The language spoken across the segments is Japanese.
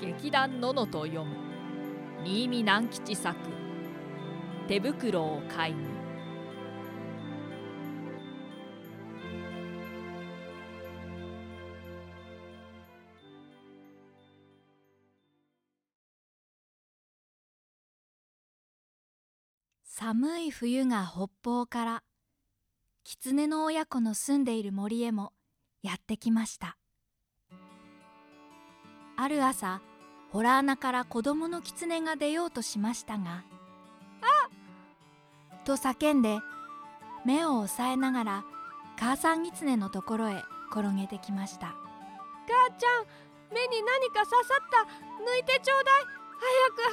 劇団ののと読む。新見南吉作。手袋を買いに。寒い冬が北方から狐の親子の住んでいる森へもやってきました。ある朝ホラー穴から子供の狐が出ようとしましたが「あと叫んで目を押さえながら母さん狐のところへ転げてきました。母ちゃん目に何か刺さった。抜いてちょうだい。早く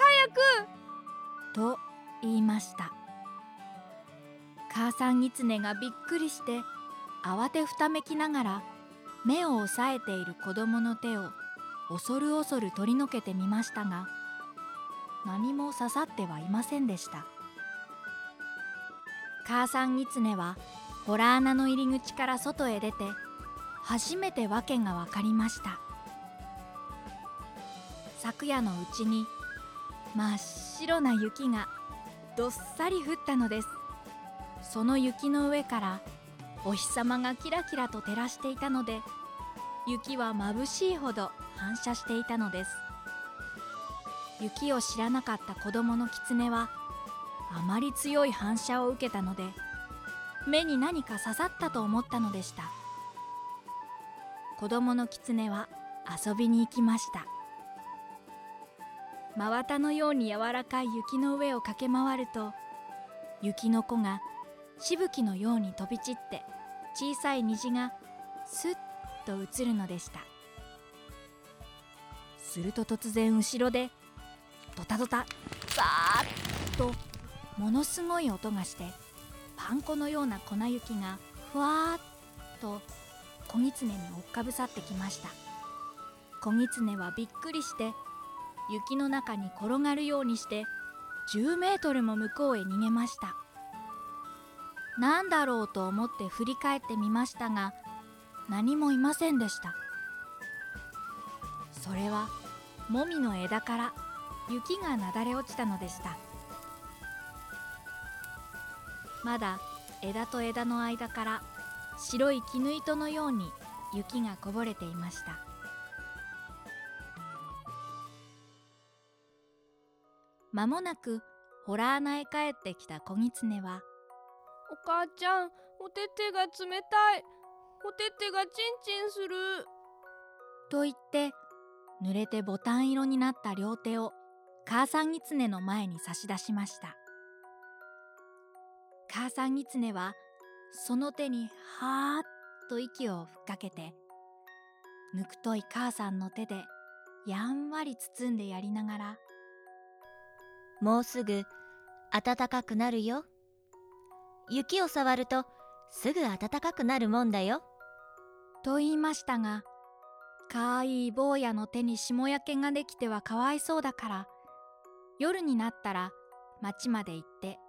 早く。と言いました。母さん狐がびっくりして慌てふためきながら目を押さえている子供の手を恐る恐る取り除けてみましたが何も刺さってはいませんでした。母さん狐はホラー穴の入り口から外へ出て初めて訳が分かりました。昨夜のうちに真っ白な雪がどっさり降ったのです。その雪の上からお日様がキラキラと照らしていたので雪は眩しいほど反射していたのです。雪を知らなかった子供の狐はあまり強い反射を受けたので目に何か刺さったと思ったのでした。子供の狐は遊びに行きました。真綿のように柔らかい雪の上を駆け回ると雪の子がしぶきのように飛び散って小さい虹がスッと映るのでした。すると突然後ろでドタドタザーッとものすごい音がしてパン粉のような粉雪がふわーっと子狐に追っかぶさってきました。子狐はびっくりして雪の中に転がるようにして10メートルも向こうへ逃げました。何だろうと思って振り返ってみましたが何もいませんでした。それはもみの枝から雪がなだれ落ちたのでした。まだ枝と枝の間から白い絹糸のように雪がこぼれていました。間もなくホラー穴へ帰ってきた子狐はお母ちゃんおててが冷たい。おててがチンチンする。と言って濡れてボタン色になった両手を母さん狐の前に差し出しました。母さん狐はその手にはーっと息をふっかけてぬくとい母さんの手でやんわり包んでやりながらもうすぐ暖かくなるよ。雪を触るとすぐ暖かくなるもんだよ。と言いましたがかわいい坊やの手に霜焼けができてはかわいそうだから。夜になったら町まで行って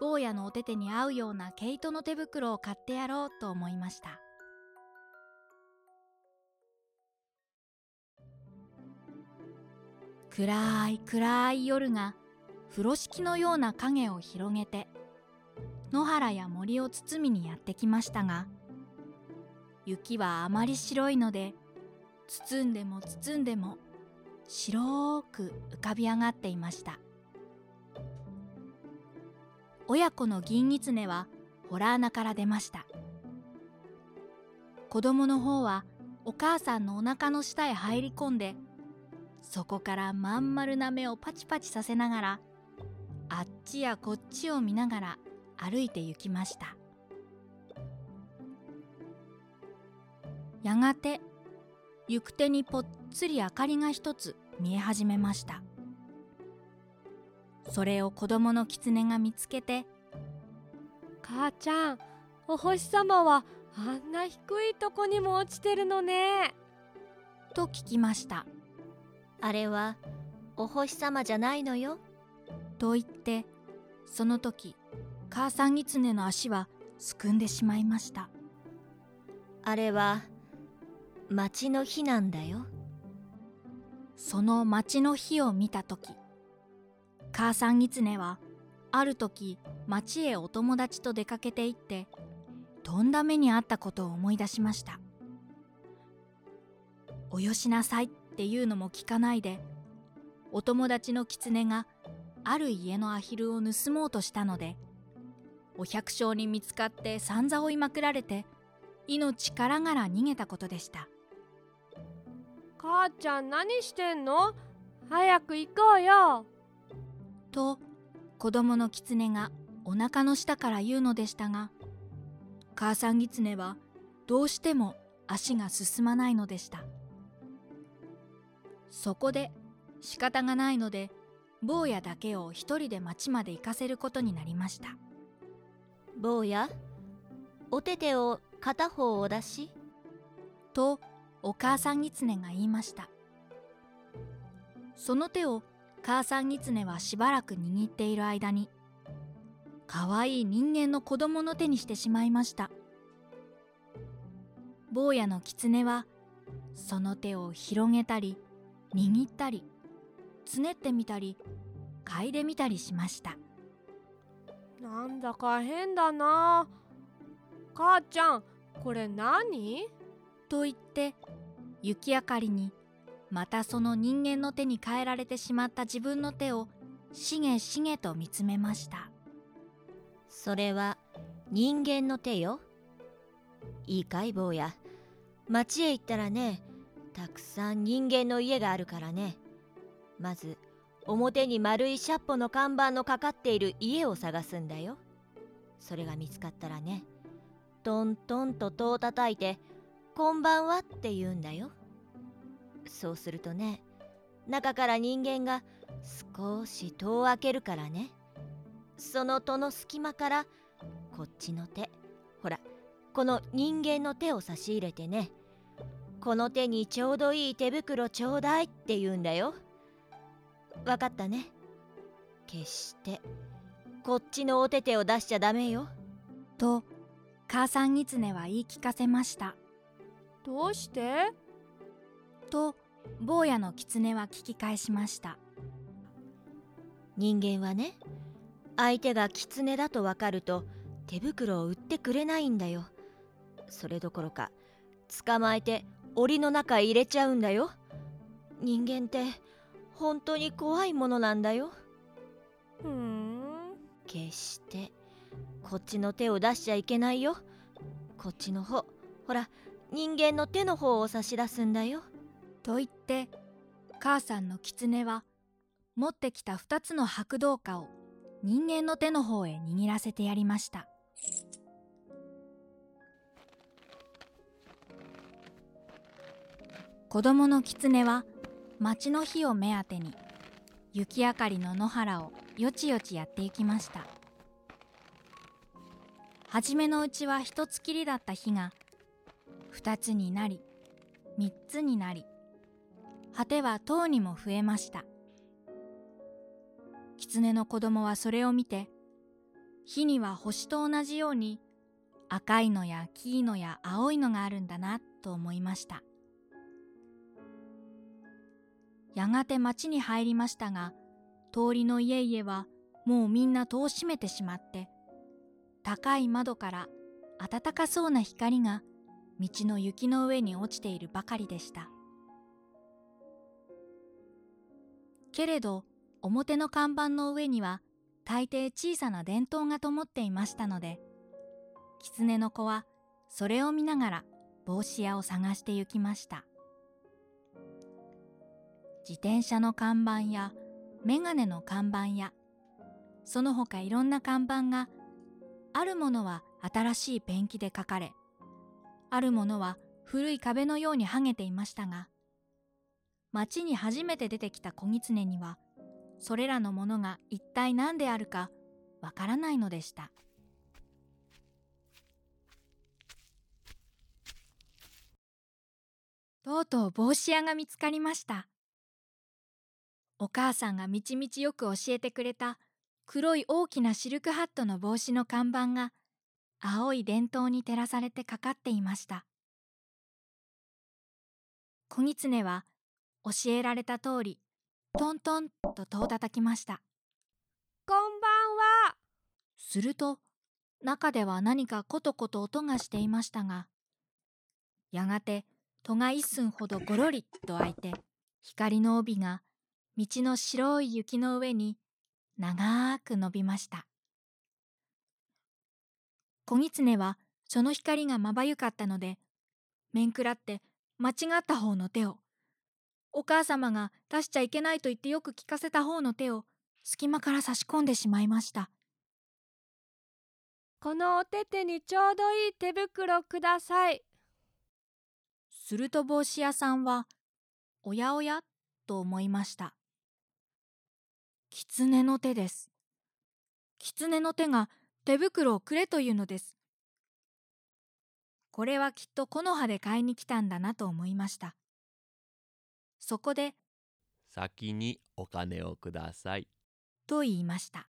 坊やのお手手に合うような毛糸の手袋を買ってやろうと思いました。暗い暗い夜が風呂敷のような影を広げて野原や森を包みにやってきましたが雪はあまり白いので包んでも包んでも白く浮かび上がっていました。親子の銀狐はホラー穴から出ました。子供の方はお母さんのお腹の下へ入り込んでそこからまん丸な目をパチパチさせながらあっちやこっちを見ながら歩いて行きました。やがて行く手にぽっつり明かりが一つ見え始めました。それを子供の狐が見つけて「母ちゃんお星様はあんな低いとこにも落ちてるのね」と聞きました。あれはお星様じゃないのよ。と言ってその時母さん狐の足はすくんでしまいました。あれは町の火なんだよ。その町の火を見た時母さん狐はある時町へお友達と出かけて行ってとんだ目にあったことを思い出しました。およしなさいっていうのも聞かないでお友達の狐がある家のアヒルを盗もうとしたのでお百姓に見つかってさんざ追いまくられて命からがら逃げたことでした。母ちゃん何してんの？早く行こうよ。と子供の狐がお腹の下から言うのでしたが母さん狐はどうしても足が進まないのでした。そこで仕方がないので坊やだけを一人で町まで行かせることになりました。坊やお手手を片方お出し。とお母さん狐が言いました。その手を母さん狐はしばらく握っている間にかわいい人間の子供の手にしてしまいました。坊やの狐はその手を広げたり握ったりつねってみたり嗅いでみたりしました。なんだか変だな。母ちゃんこれ何？と言って雪明かりにまたその人間の手に変えられてしまった自分の手をしげしげと見つめました。それは人間の手よ。いいかい坊や。町へ行ったらねたくさん人間の家があるからね。まず表に丸いシャッポの看板のかかっている家を探すんだよ。それが見つかったらねトントンと戸を叩いて「こんばんは」って言うんだよ。そうするとね中から人間が少し戸を開けるからね。その戸の隙間からこっちの手。ほらこの人間の手を差し入れてねこの手にちょうどいい手袋ちょうだいって言うんだよ。わかったね。決してこっちのお手手を出しちゃダメよ。と母さん狐は言い聞かせました。どうして？と坊やの狐は聞き返しました。人間はね相手が狐だとわかると手袋を売ってくれないんだよ。それどころか捕まえて檻の中へ入れちゃうんだよ。人間って本当に怖いものなんだよ。ふん。決してこっちの手を出しちゃいけないよ。こっちの方。ほら人間の手の方を差し出すんだよ。と言って母さんの狐は持ってきた二つの白銅貨を人間の手の方へ握らせてやりました。子供の狐は町の火を目当てに雪明かりの野原をよちよちやっていきました。初めのうちは一つきりだった火が二つになり三つになり果ては塔にも増えました。狐の子供はそれを見て火には星と同じように赤いのや黄いのや青いのがあるんだなと思いました。やがて町に入りましたが通りの家々はもうみんな戸を閉めてしまって高い窓から暖かそうな光が道の雪の上に落ちているばかりでした。けれど表の看板の上には大抵小さな電灯が灯っていましたので狐の子はそれを見ながら帽子屋を探して行きました。自転車の看板やメガネの看板やその他いろんな看板があるものは新しいペンキで書かれあるものは古い壁のように剥げていましたが町に初めて出てきた小狐にはそれらのものが一体何であるかわからないのでした。とうとう帽子屋が見つかりました。お母さんがみちみちよく教えてくれた黒い大きなシルクハットの帽子の看板が青い電灯に照らされてかかっていました。小狐は教えられた通りトントンと戸を叩きました。こんばんは。すると中では何かコトコト音がしていましたがやがて戸が一寸ほどごろりと開いて光の帯が道の白い雪の上に長く伸びました子狐はその光がまばゆかったので面食らって間違った方の手を。お母様が出しちゃいけないと言ってよく聞かせた方の手を隙間から差し込んでしまいました。このお手手にちょうどいい手袋ください。すると帽子屋さんはおやおやと思いました。狐の手です。狐の手が手袋をくれというのです。これはきっと木の葉で買いに来たんだなと思いました。そこで先にお金をください。と言いました。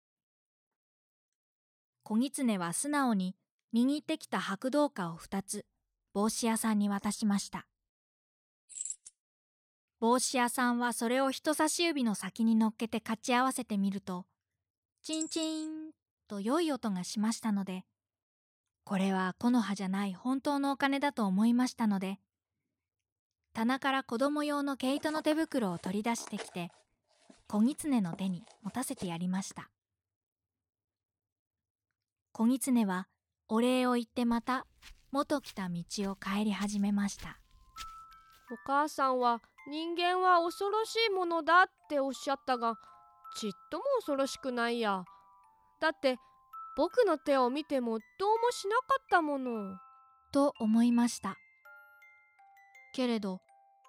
小狐は素直に握ってきた白銅貨を二つ帽子屋さんに渡しました。帽子屋さんはそれを人差し指の先に乗っけてかち合わせてみるとチンチンと良い音がしましたのでこれは木の葉じゃない本当のお金だと思いましたので棚から子供用の毛糸の手袋を取り出してきて小狐の手に持たせてやりました。小狐はお礼を言ってまた元来た道を帰り始めました。お母さんは人間は恐ろしいものだっておっしゃったがちっとも恐ろしくないや。だって僕の手を見てもどうもしなかったもの。と思いました。けれど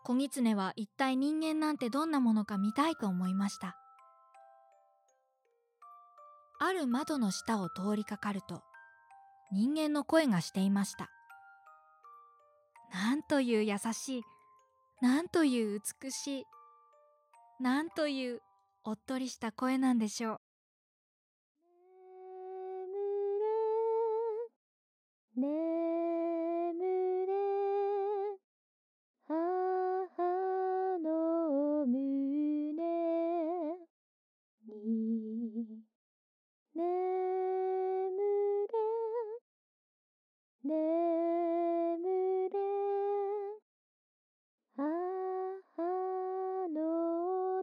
小狐は一体人間なんてどんなものか見たいと思いました。ある窓の下を通りかかると人間の声がしていました。なんという優しいなんという美しいなんというおっとりした声なんでしょう。眠れ母の胸に眠れ眠れ母の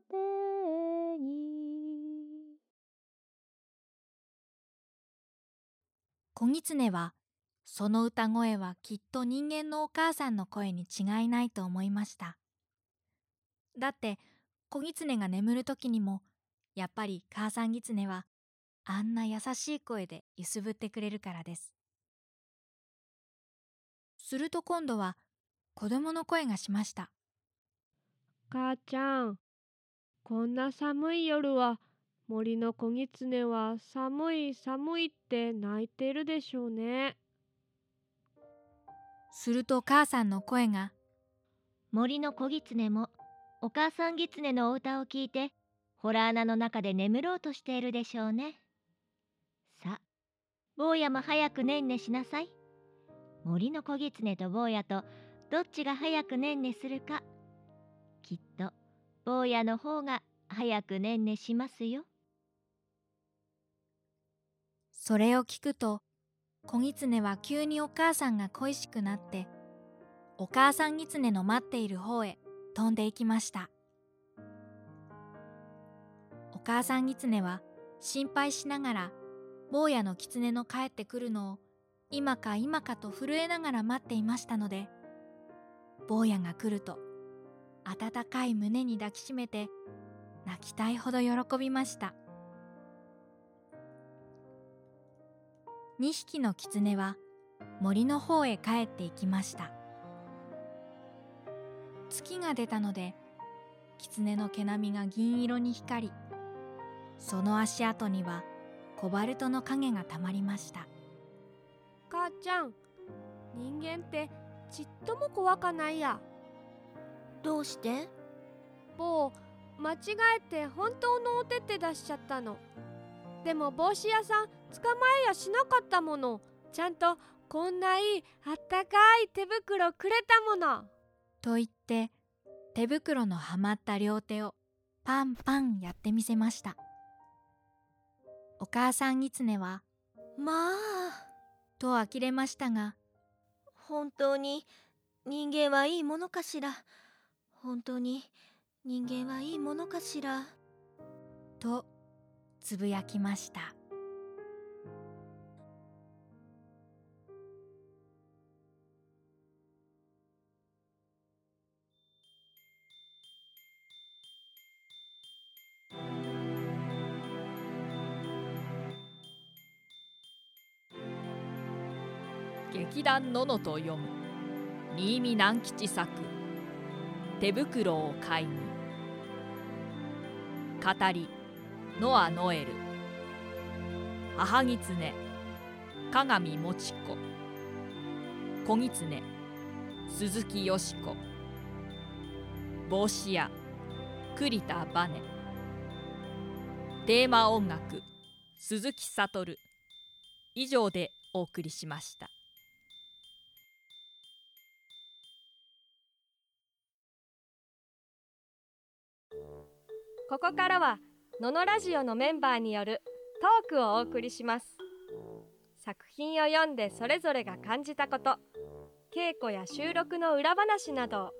手に小狐はその歌声はきっと人間のお母さんの声に違いないと思いました。だって小狐が眠る時にもやっぱり母さん狐はあんな優しい声で揺すぶってくれるからです。すると今度は子供の声がしました。母ちゃんこんな寒い夜は森の子狐は寒い寒いって泣いてるでしょうね。すると母さんの声が森の子狐もお母さん狐のお歌を聞いてホラー穴の中で眠ろうとしているでしょうね。さあ坊やも早くねんねしなさい。森の子狐と坊やとどっちが早くねんねするかきっと坊やの方が早くねんねしますよ。それを聞くと小狐は急にお母さんが恋しくなってお母さん狐の待っている方へ飛んでいきました。お母さん狐は心配しながら坊やの狐の帰ってくるのを今か今かと震えながら待っていましたので坊やが来ると温かい胸に抱きしめて泣きたいほど喜びました。2匹の狐は森の方へ帰っていきました。月が出たので狐の毛並みが銀色に光りその足跡にはコバルトの影がたまりました。母ちゃん人間ってちっとも怖かないや。どうして？某間違えて本当のお手手出しちゃったの。でも帽子屋さん捕まえやしなかったもの。ちゃんとこんないいあったかい手袋くれたもの。と言って手袋のはまった両手をパンパンやってみせました。お母さん狐はまあ。と呆れましたが本当に人間はいいものかしら。本当に人間はいいものかしら。とつぶやきました劇団ののと読む。新見南吉作。手袋を買いに。語りノア・ノエル母狐。鏡もちこ小狐。鈴木よし子。帽子屋。栗田バネ。テーマ音楽。鈴木悟。以上でお送りしました。ここからはののラジオのメンバーによるトークをお送りします。作品を読んでそれぞれが感じたこと稽古や収録の裏話などを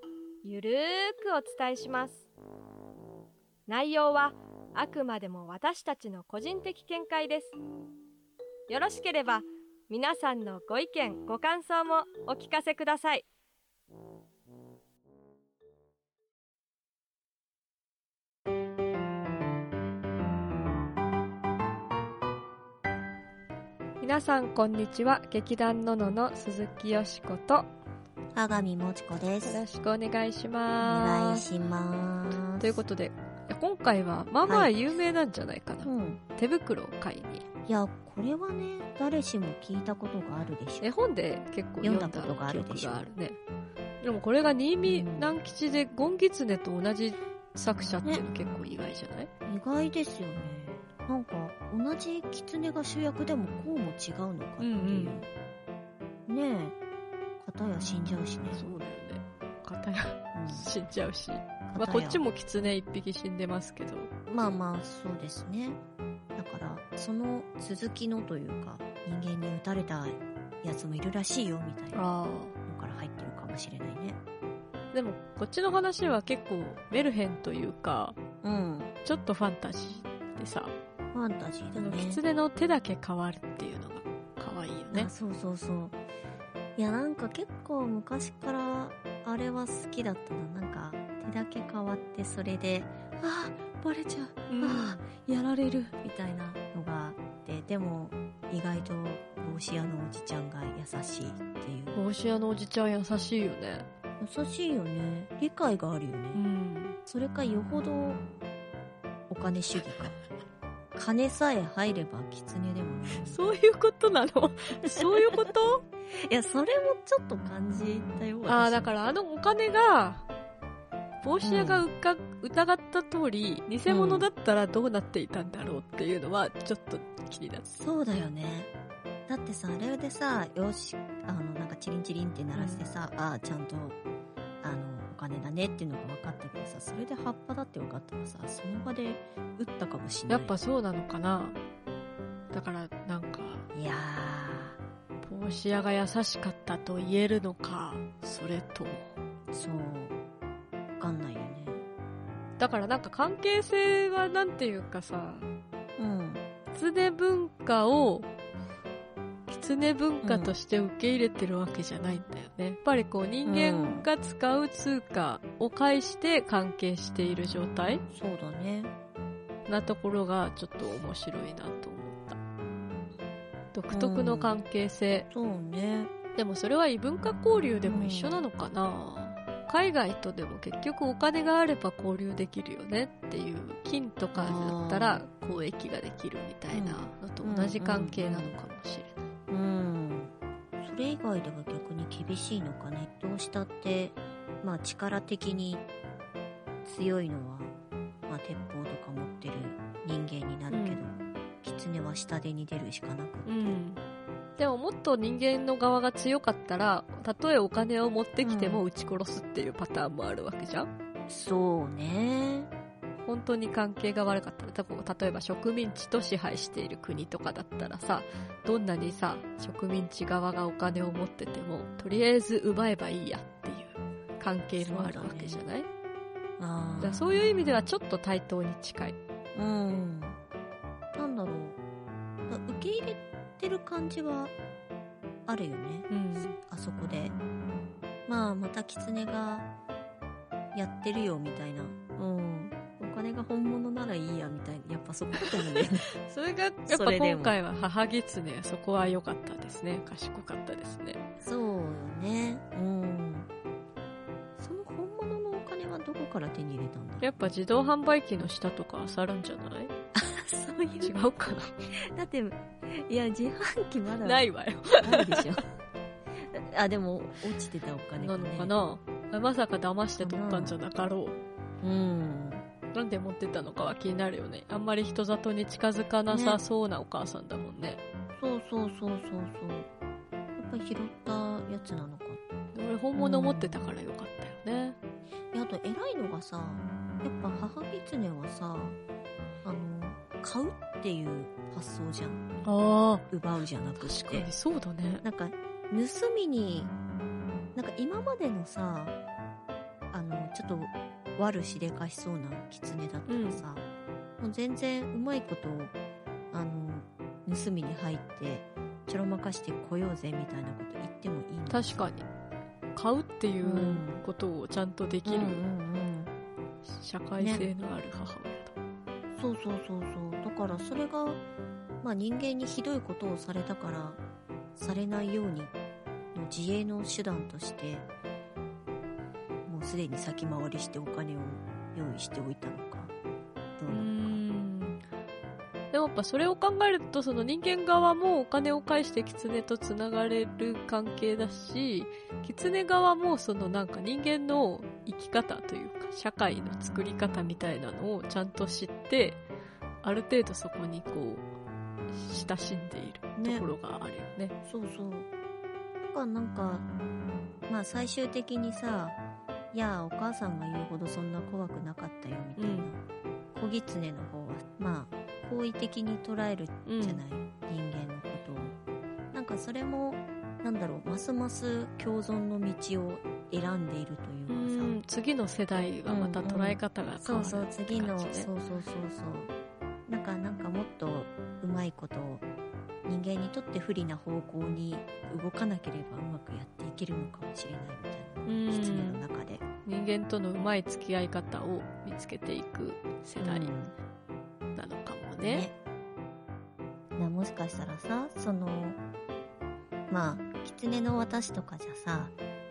ゆるーくお伝えします。内容はあくまでも私たちの個人的見解です。よろしければ皆さんのご意見ご感想もお聞かせください。皆さんこんにちは。劇団ののの鈴木よしこと。よ鏡もちこです。ろしくお願いしおます。願いします。ということで今回はまあまあはい。有名なんじゃないかな、うん。手袋を買いに。いやこれはね誰しも聞いたことがあるでしょ絵本で結構読んだことがあるでしょね。でもこれが新見南吉でゴンギツネと同じ作者っていうの結構意外じゃない、意外ですよねなんか同じ狐が主役でもこうも違うのかっていう、うんねえ。片や死んじゃうしね。そうだよね。片やうん。死んじゃうし、まあ、こっちも狐一匹死んでますけど。まあまあそうですね。だからその続きのというか人間に撃たれたやつもいるらしいよみたいな。のあ。から入ってるかもしれないね。あでもこっちの話は結構メルヘンというかうん。ちょっとファンタジーでさファンタジーだね狐の手だけ変わるっていうのが可愛いよね。あそうそうそう。いやなんか結構昔からあれは好きだったな。なんか手だけ変わってそれでああバレちゃう、うん。ああやられる。みたいなのがあってでも意外と帽子屋のおじちゃんが優しいっていう。帽子屋のおじちゃん優しいよね。優しいよね。理解があるよね、うん。それかよほどお金主義か金さえ入れば狐でもないそういうことなの？そういうこと？いやそれもちょっと感じたよああだらからあのお金が帽子屋がうか、疑った通り偽物だったらどうなっていたんだろうっていうのはちょっと気になる、そうだよね。だってさあれでさよしあのなんかチリンチリンって鳴らしてさ、ああちゃんとあのお金だねっていうのが分かったけどさそれで葉っぱだって分かったらさその場で撃ったかもしれない。やっぱそうなのかな。だからなんかいや帽子屋が優しかったと言えるのかそれとも。ーそう分かんないよね。だからなんか関係性はなんていうかさうん。狐文化を狐文化として受け入れてるわけじゃないんだよね、やっぱりこう人間が使う通貨を介して関係している状態そうだね。なところがちょっと面白いなと思った。独特の関係性、そうね。でもそれは異文化交流でも一緒なのかな、海外とでも結局お金があれば交流できるよねっていう金とかだったら交易ができるみたいなのと同じ関係なのかもしれない、うん。それ以外では逆に厳しいのかね。どうしたってまあ力的に強いのは、まあ、鉄砲とか持ってる人間になるけど、狐は下手に出るしかなくって、うん。でももっと人間の側が強かったらたとえお金を持ってきても撃ち殺すっていうパターンもあるわけじゃん、そうね本当に関係が悪かった。ら多分例えば植民地と支配している国とかだったらさどんなにさ植民地側がお金を持っててもとりあえず奪えばいいやっていう関係もあるわけじゃない？あだからそういう意味ではちょっと対等に近い。うんなんだろう。だ受け入れてる感じはあるよね。うん。あそこで。まあまた狐がやってるよみたいな。うんお金が本物ならいいやみたいなやっぱそこだと思うんだよね。それがやっぱ今回は母狐そこは良かったですね。賢かったですね。そうよね。うん。その本物のお金はどこから手に入れたんだやっぱ自動販売機の下とか漁るんじゃない？そういう。違うかだっていや自販機まだなないわよ。あるでしょ。あでも落ちてたお金ね。のかな？まさか騙して取ったんじゃなかろう。うんなんで持ってったのかは気になるよね。あんまり人里に近づかなさそうなお母さんだもんね。そうそうそうそうそうやっぱり拾ったやつなのか俺本物持ってたからよかったよね。いやあと偉いのがさやっぱ母狐はさあの買うっていう発想じゃんああ、奪うじゃなくて確かにそうだね。なんか盗みになんか今までのさあのちょっと悪しでかしそうな狐だったらさ、もう全然うまいことあの盗みに入ってちょろまかしてこようぜみたいなこと言ってもいいの確かに。買うっていうことをちゃんとできるうんうんうん社会性のある母親だ。そうそうそうそうだからそれが、まあ、人間にひどいことをされたからされないようにの自衛の手段としてすでに先回りしてお金を用意しておいたのかどうなのかん。でもやっぱそれを考えると、その人間側もお金を返して狐と繋がれる関係だし、狐側もそのなんか人間の生き方というか、社会の作り方みたいなのをちゃんと知って、ある程度そこにこう、親しんでいるところがあるよね。そうそうだからなんかまあ最終的にさいやお母さんが言うほどそんな怖くなかったよみたいな、小狐の方はまあ好意的に捉えるうん。じゃない、人間のこと。をなんかそれもなんだろうますます共存の道を選んでいるとういうかん次の世代はまた捉え方がさ、変わるそうそう次のそうそうそうそう。なんかなんかもっとうまいことを人間にとって不利な方向に動かなければうまくやっていけるのかもしれないみたいな。うん狐の中で人間とのうまい付き合い方を見つけていく世代うんなのかもね。なもしかしたらさそのまあ狐の私とかじゃさ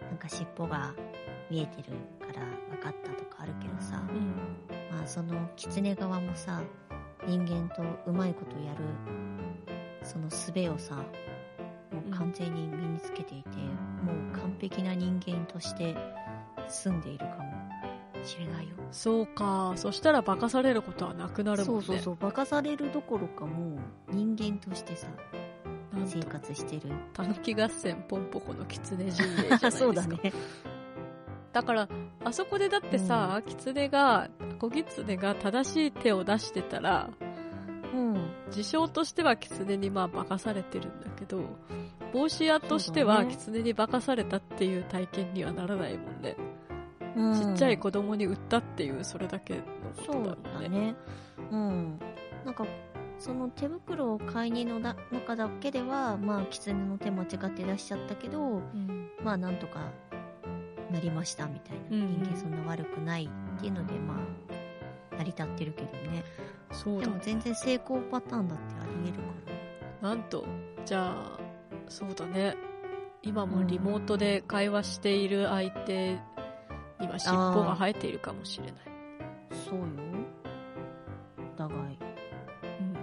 なんか尻尾が見えてるから分かったとかあるけどさ、うん。まあその狐側もさ人間とうまいことやるその術をさ完全に身につけていて、もう完璧な人間として住んでいるかもしれないよ。そうか。そしたら化かされることはなくなるもんね。そうそうそう。化かされるどころかもう人間としてさ生活してる。たぬき合戦ポンポコの狐陣営じゃないですか。そうだね。だから、あそこでだってさ、狐が、小狐が正しい手を出してたら、うん。事象としては狐にまあ化かされてるんだけど、帽子屋としては狐に化かされたっていう体験にはならないもんね。うん。ちっちゃい子供に売ったっていうそれだけのことそうだもんね。だね。うん。なんかその手袋を買いにのだ中だけではまあ狐の手間違って出しちゃったけどうん。まあなんとかなりましたみたいな、うん。うん人間そんな悪くないっていうのでまあ成り立ってるけどね。そうだでも全然成功パターンだってありえるから。なんと、じゃあ、そうだね。今もリモートで会話している相手には尻尾が生えているかもしれない。そうよお互いうん。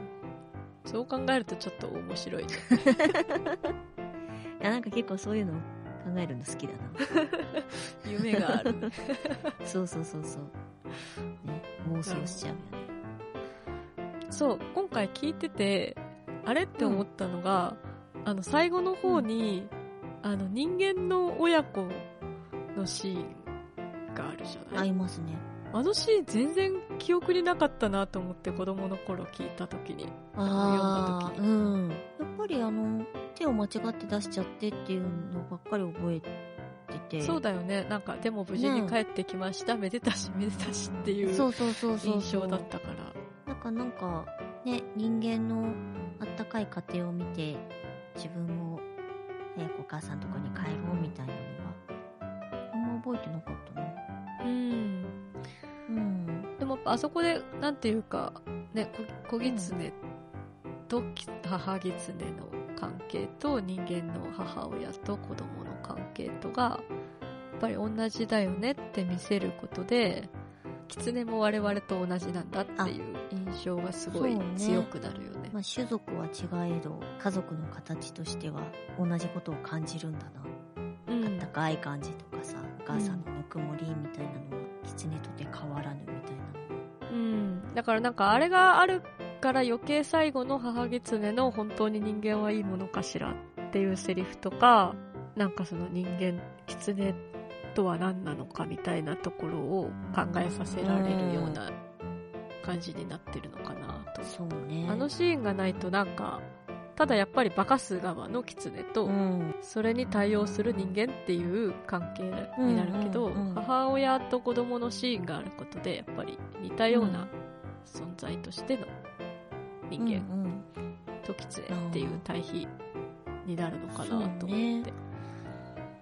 そう考えるとちょっと面白いね。いやなんか結構そういうの考えるの好きだな 夢がある。そうそうそうそうね妄想しちゃうよねそう、今回聞いてて、あれって思ったのが、あの、最後の方に、あの、人間の親子のシーンがあるじゃない？合いますね。あのシーン全然記憶になかったなと思って子供の頃聞いた時に。ああ読んだ時に。うん。やっぱりあの手を間違って出しちゃってっていうのばっかり覚えてて。そうだよね。なんかでも無事に帰ってきました、めでたしめでたしっていうそうそうそうそう。印象だったから。なんかなんかね人間のあったかい家庭を見て自分も早くお母さんとこに帰ろうみたいなのはあんま覚えてなかったなうん。うん。でもやっぱあそこでなんていうかねこ小狐とき母狐の関係と人間の母親と子供の関係とがやっぱり同じだよねって見せることで狐も我々と同じなんだっていう印象がすごい強くなるよね。まあ、種族は違えど家族の形としては同じことを感じるんだな、うん。あったかい感じとかさお母さんのぬくもりみたいなのは狐とて変わらぬみたいな。うん、だからなんかあれがあるから余計最後の母狐の本当に人間はいいものかしらっていうセリフとかなんかその人間狐とは何なのかみたいなところを考えさせられるような感じになってるのかなと。そうね。あのシーンがないとなんかただやっぱり化かす側の狐と、うん。それに対応する人間っていう関係になるけど、母親と子供のシーンがあることでやっぱり似たような存在としての人間と狐っていう対比になるのかなと思って、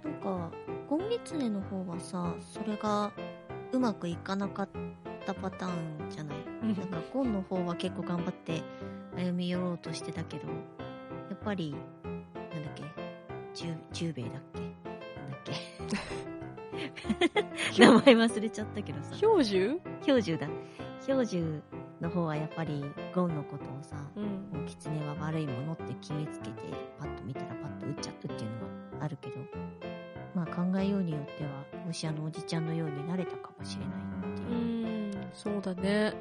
なんかゴンギツネの方はさそれがうまくいかなかったパターンじゃない？なんかゴンの方は結構頑張って歩み寄ろうとしてたけどやっぱりなんだっけ？十十兵衛だっけ？なんだっけ？名前忘れちゃったけどさ。標準氷柱だ。氷柱の方はやっぱりゴンのことをさうん。もう狐は悪いものって決めつけてパッと見たらパッと撃っちゃうっていうのはあるけどまあ考えようによってはもしあのおじちゃんのようになれたかもしれないってういう、んそうだね。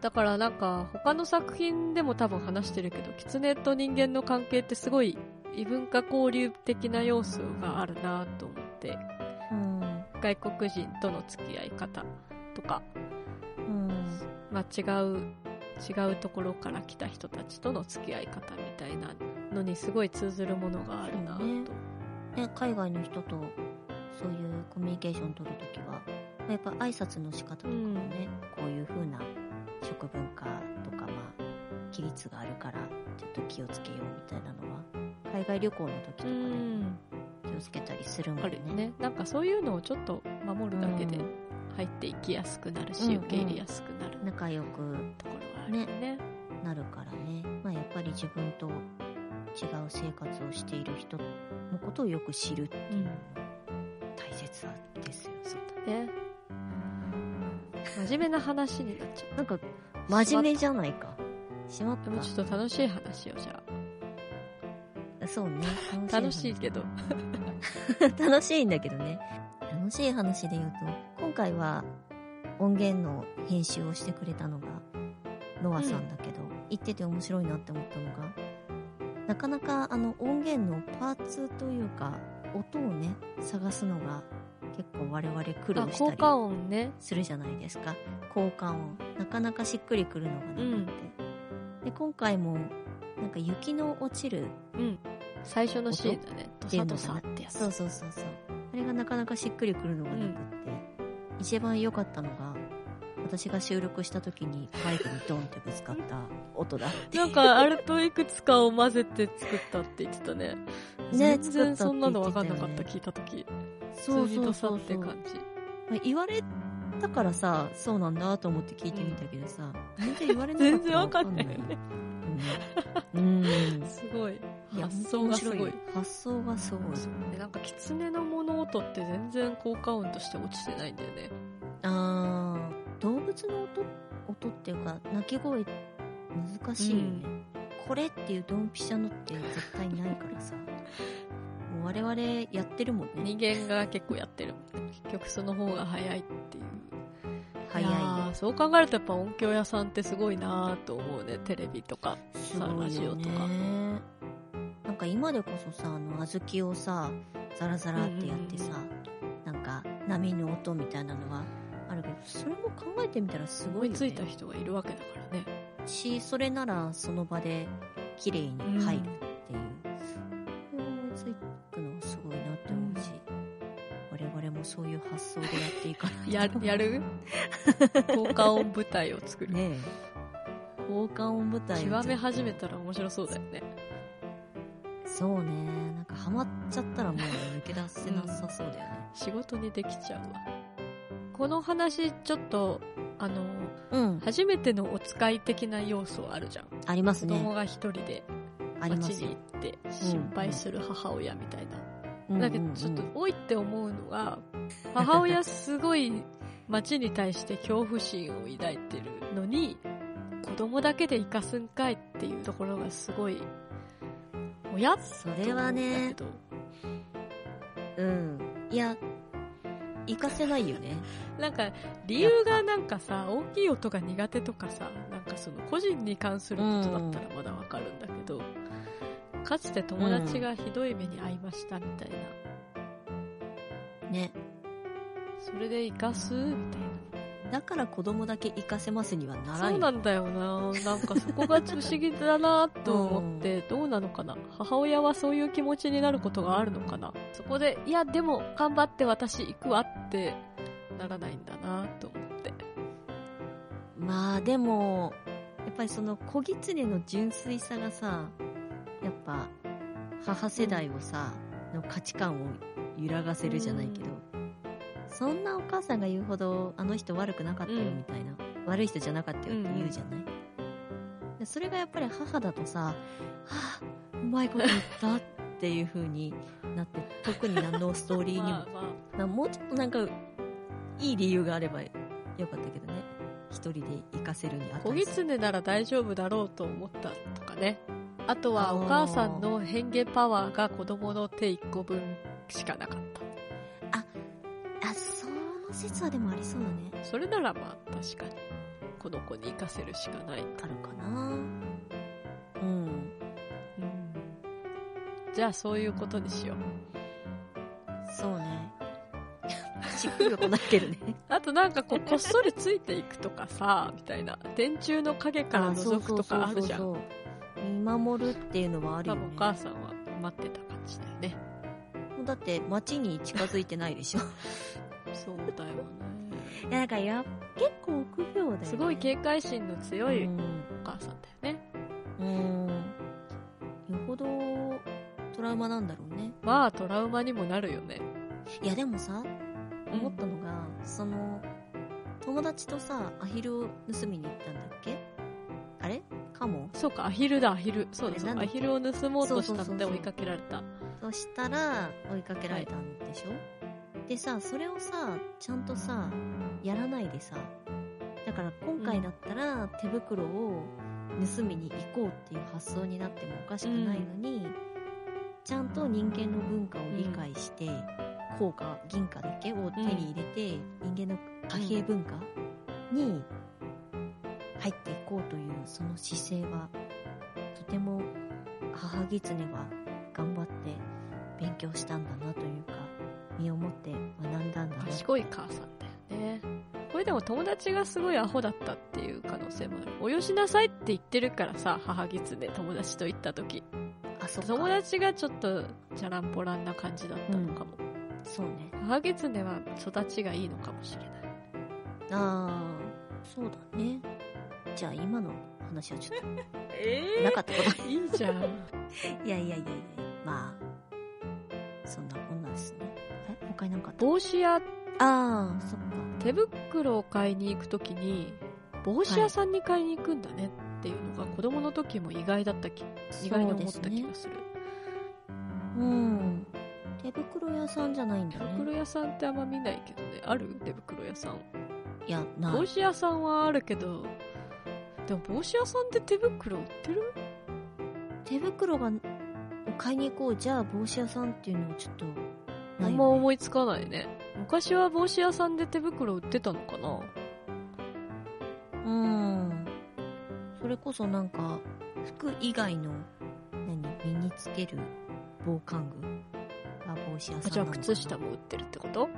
だからなんか他の作品でも多分話してるけど狐と人間の関係ってすごい異文化交流的な要素があるなと思って。うん。外国人との付き合い方とか、うん。まあ、違う違うところから来た人たちとの付き合い方みたいなのにすごい通ずるものがあるなと、ねね、海外の人とそういうコミュニケーション取るときは、まあやっぱ挨拶の仕方とかもね、こういう風な食文化とか、まあ、規律があるから、ちょっと気をつけようみたいなのは、海外旅行の時とかで気をつけたりするもんあね。るよね。なんかそういうのをちょっと守るだけで入っていきやすくなるし、うん受け入れやすくなる仲良くところはあるよねなるからね。まあやっぱり自分と違う生活をしている人のことをよく知るっていう大切ですよ。そうだね真面目な話になっちゃなんか、真面目じゃないか。しまっうでもちょっと楽しい話をじゃた。そうね。あ楽しいけど話。楽しいんだけどね。楽しい話で言うと、今回は音源の編集をしてくれたのが、ノアさんだけど、言ってて面白いなって思ったのが、なかなかあの音源のパーツというか、音をね、探すのが結構我々苦あ労したり効果音ねするじゃないですか。効果音。なかなかしっくりくるのがなくって。で、今回も、なんか雪の落ちるうん最初のシーンだねドサドサってやつそうそうそうそう。あれがなかなかしっくりくるのがなくって、一番良かったのが、私が収録した時にマイクにドンってぶつかった音だって。なんかあれといくつかを混ぜて作ったって言ってたね。ね全然そんなの分作かんなかった聞いた時。そうそうそうそう。って感じまあ言われたからさ、そうなんだと思って聞いてみたけどさ、全然言われなかった全然わかんないよ。ねうん。うん。すごい。発想がすごい。発想がすごい。でなんか狐の物音って全然効果音として落ちてないんだよね。あー動物の音音っていうか鳴き声難しいよね、これっていうドンピシャのって絶対ないからさ。もう我々やってるもんね。人間が結構やってる結局その方が早いっていう。早いやよーそう考えるとやっぱ音響屋さんってすごいなーと思うね。テレビとかすごラジオとか。ねなんか今でこそさあの小豆をさザラザラってやってさ、なん。なんか波の音みたいなのはそれも考えてみたらすごいよね。思いついた人がいるわけだからねしそれならその場で綺麗に入るっていう、これを思いつくのはすごいなって思うし、我々もそういう発想でやっていかないと。ややる？効果音舞台を作る、ねえ。効果音舞台を極め始めたら面白そうだよね。そうね。なんかハマっちゃったらもう抜け出せなさそうだよね。仕事にできちゃうわこの話ちょっとあのうん。初めてのお使い的な要素あるじゃん。ありますね。子供が一人で街に行って心配する母親みたいな、よだけどちょっと多いって思うのが母親すごい街に対して恐怖心を抱いてるのに子供だけで生かすんかいっていうところがすごい親それはねうん。いや活かせないよね。なんか理由がなんかさ大きい音が苦手とかさなんかその個人に関することだったらまだわかるんだけど、かつて友達がひどい目に遭いましたみたいな、ね。それで生かすみたいなだから子供だけ活かせますにはならんよそうなんだよな。なんかそこが不思議だなと思って、どうなのかな。母親はそういう気持ちになることがあるのかな。そこでいやでも頑張って私行くわってならないんだなと思って。まあでもやっぱりその小狐の純粋さがさやっぱ母世代をさの価値観を揺らがせるじゃないけど、そんなお母さんが言うほどあの人悪くなかったようんみたいな、悪い人じゃなかったよって言うじゃない、でそれがやっぱり母だとさはあうまいこと言ったっていう風になって特に何のストーリーにも まあまあ。なもうちょっとなんかいい理由があればよかったけどね一人で行かせるに小値する。狐なら大丈夫だろうと思ったとかね。あとはお母さんの変化パワーが子供の手1個分しかなかった説はでもありそうだね。それならまあ確かにこの子に生かせるしかないあるかな。うん。うん。じゃあそういうことにしよう。そうね。しっくりは来ないけどね。あとなんかこうこっそりついていくとかさみたいな。電柱の影から覗くとかあるじゃん。見守るっていうのはある多分よね。お母さんは待ってた感じだよねだって街に近づいてないでしょ そうだよねい。やだからや結構臆病だよね。すごい警戒心の強いおうん。母さんだよね。うん。よほどトラウマなんだろうね。まあトラウマにもなるよね。いやでもさ思ったのが、その友達とさアヒルを盗みに行ったんだっけ？あれ？カモそうかアヒルだアヒル。そうだあれなんだっけ？そうアヒルを盗もうとしたって追いかけられた。そしたら追いかけられたんでしょ、でさそれをさちゃんとさやらないでさだから今回だったら手袋を盗みに行こうっていう発想になってもおかしくないのに、ちゃんと人間の文化を理解して、硬貨銀貨だっけを手に入れて、人間の貨幣文化に入っていこうというその姿勢はとても母狐は頑張って勉強したんだなというか身をもって学んだんだな賢い母さんだよね。これでも友達がすごいアホだったっていう可能性もある。およしなさいって言ってるからさ母狐友達と行った時。あそ友達がちょっとチャランポランな感じだったのかも、そうね。母狐は育ちがいいのかもしれない。ああそうだね。じゃあ今の話はちょっ えとなかったこと。いいじゃん。いやいやいやいや。まあそんなこんなんですね。え他になんか帽子屋。ああそっか。手袋を買いに行く時に帽子屋さんに買いに行くんだねっていうのが子供の時も意外だった気意外に思った気がする。うん。手袋屋さんじゃないんだ手ね袋屋さんってあんま見ないけどね。ある？手袋屋さん。いやない。帽子屋さんはあるけどでも帽子屋さんで手袋売ってる？手袋がを買いに行こう。じゃあ帽子屋さんっていうのはちょっとあんま思いつかないね。昔は帽子屋さんで手袋売ってたのかな？うん。それこそなんか服以外の何身につける防寒具？が帽子屋さんなのかなあじゃあ靴下も売ってるってこと？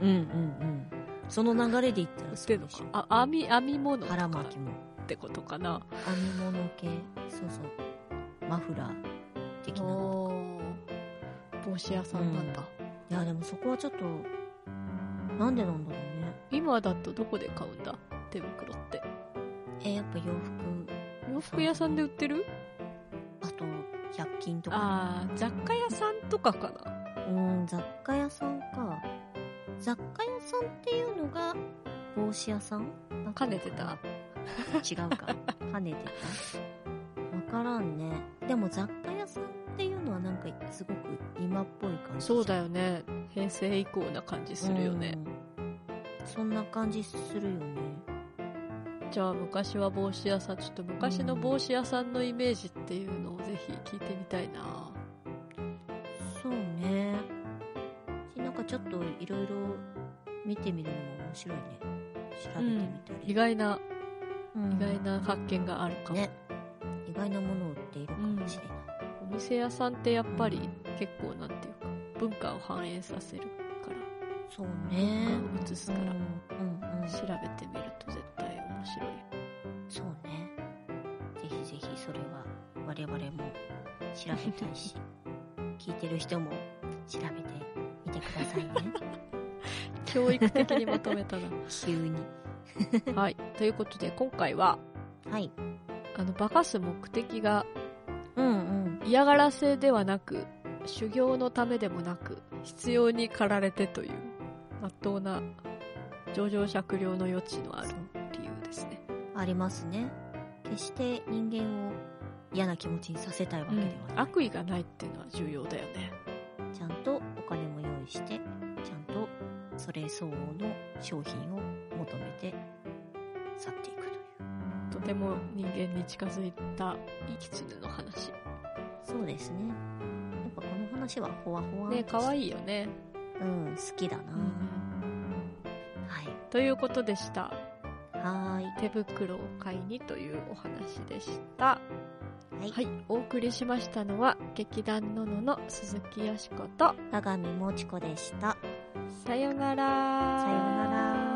うんうんうん。その流れで言ったらそうでしかあ編み編み物とか腹巻きも。ってことかな？編み物系。そうそう。マフラー的なのおー帽子屋さんなんだ、いやでもそこはちょっとなんでなんだろうね今だとどこで買うんだ手袋ってえやっぱ洋服洋服屋さんで売ってるあと100均とかああ雑貨屋さんとかかなうん雑貨屋さんか雑貨屋さんっていうのが帽子屋さん兼ねてた違うか兼ねてたわからんねでも雑貨屋かすごく今っぽい感じそうだよね。平成以降な感じするよね、うん。そんな感じするよね。じゃあ昔は帽子屋さんちょっと昔の帽子屋さんのイメージっていうのをぜひ聞いてみたいな。そうね。なんかちょっといろいろ見てみるのも面白いね。調べてみたり、意外なうん。意外な発見があるかも、ね。意外なものを売っているかもしれない、お店屋さんってやっぱり結構なんていうか文化を反映させるからそうね。文化を映すからうんうんうん。調べてみると絶対面白い。よそうね。ぜひぜひそれは我々も調べたいし 聞いてる人も調べてみてくださいね。教育的にまとめたな急に。はい。ということで今回ははい。あの化かす目的がうんうん。嫌がらせではなく修行のためでもなく必要に駆られてというまっとうな上場酌量の余地のある理由ですね。ありますね。決して人間を嫌な気持ちにさせたいわけではない、悪意がないっていうのは重要だよね。ちゃんとお金も用意してちゃんとそれ相応の商品を求めて去っていくとても人間に近づいた狐の話。そうですね。やっぱこの話はほわほわ。ね可い愛いよね、うん好きだな、はい。ということでした。はーい。手袋を買いにというお話でした。はい、はい。お送りしましたのは劇団ののの鈴木よしこと。鏡もちこでした。さよなら。さようなら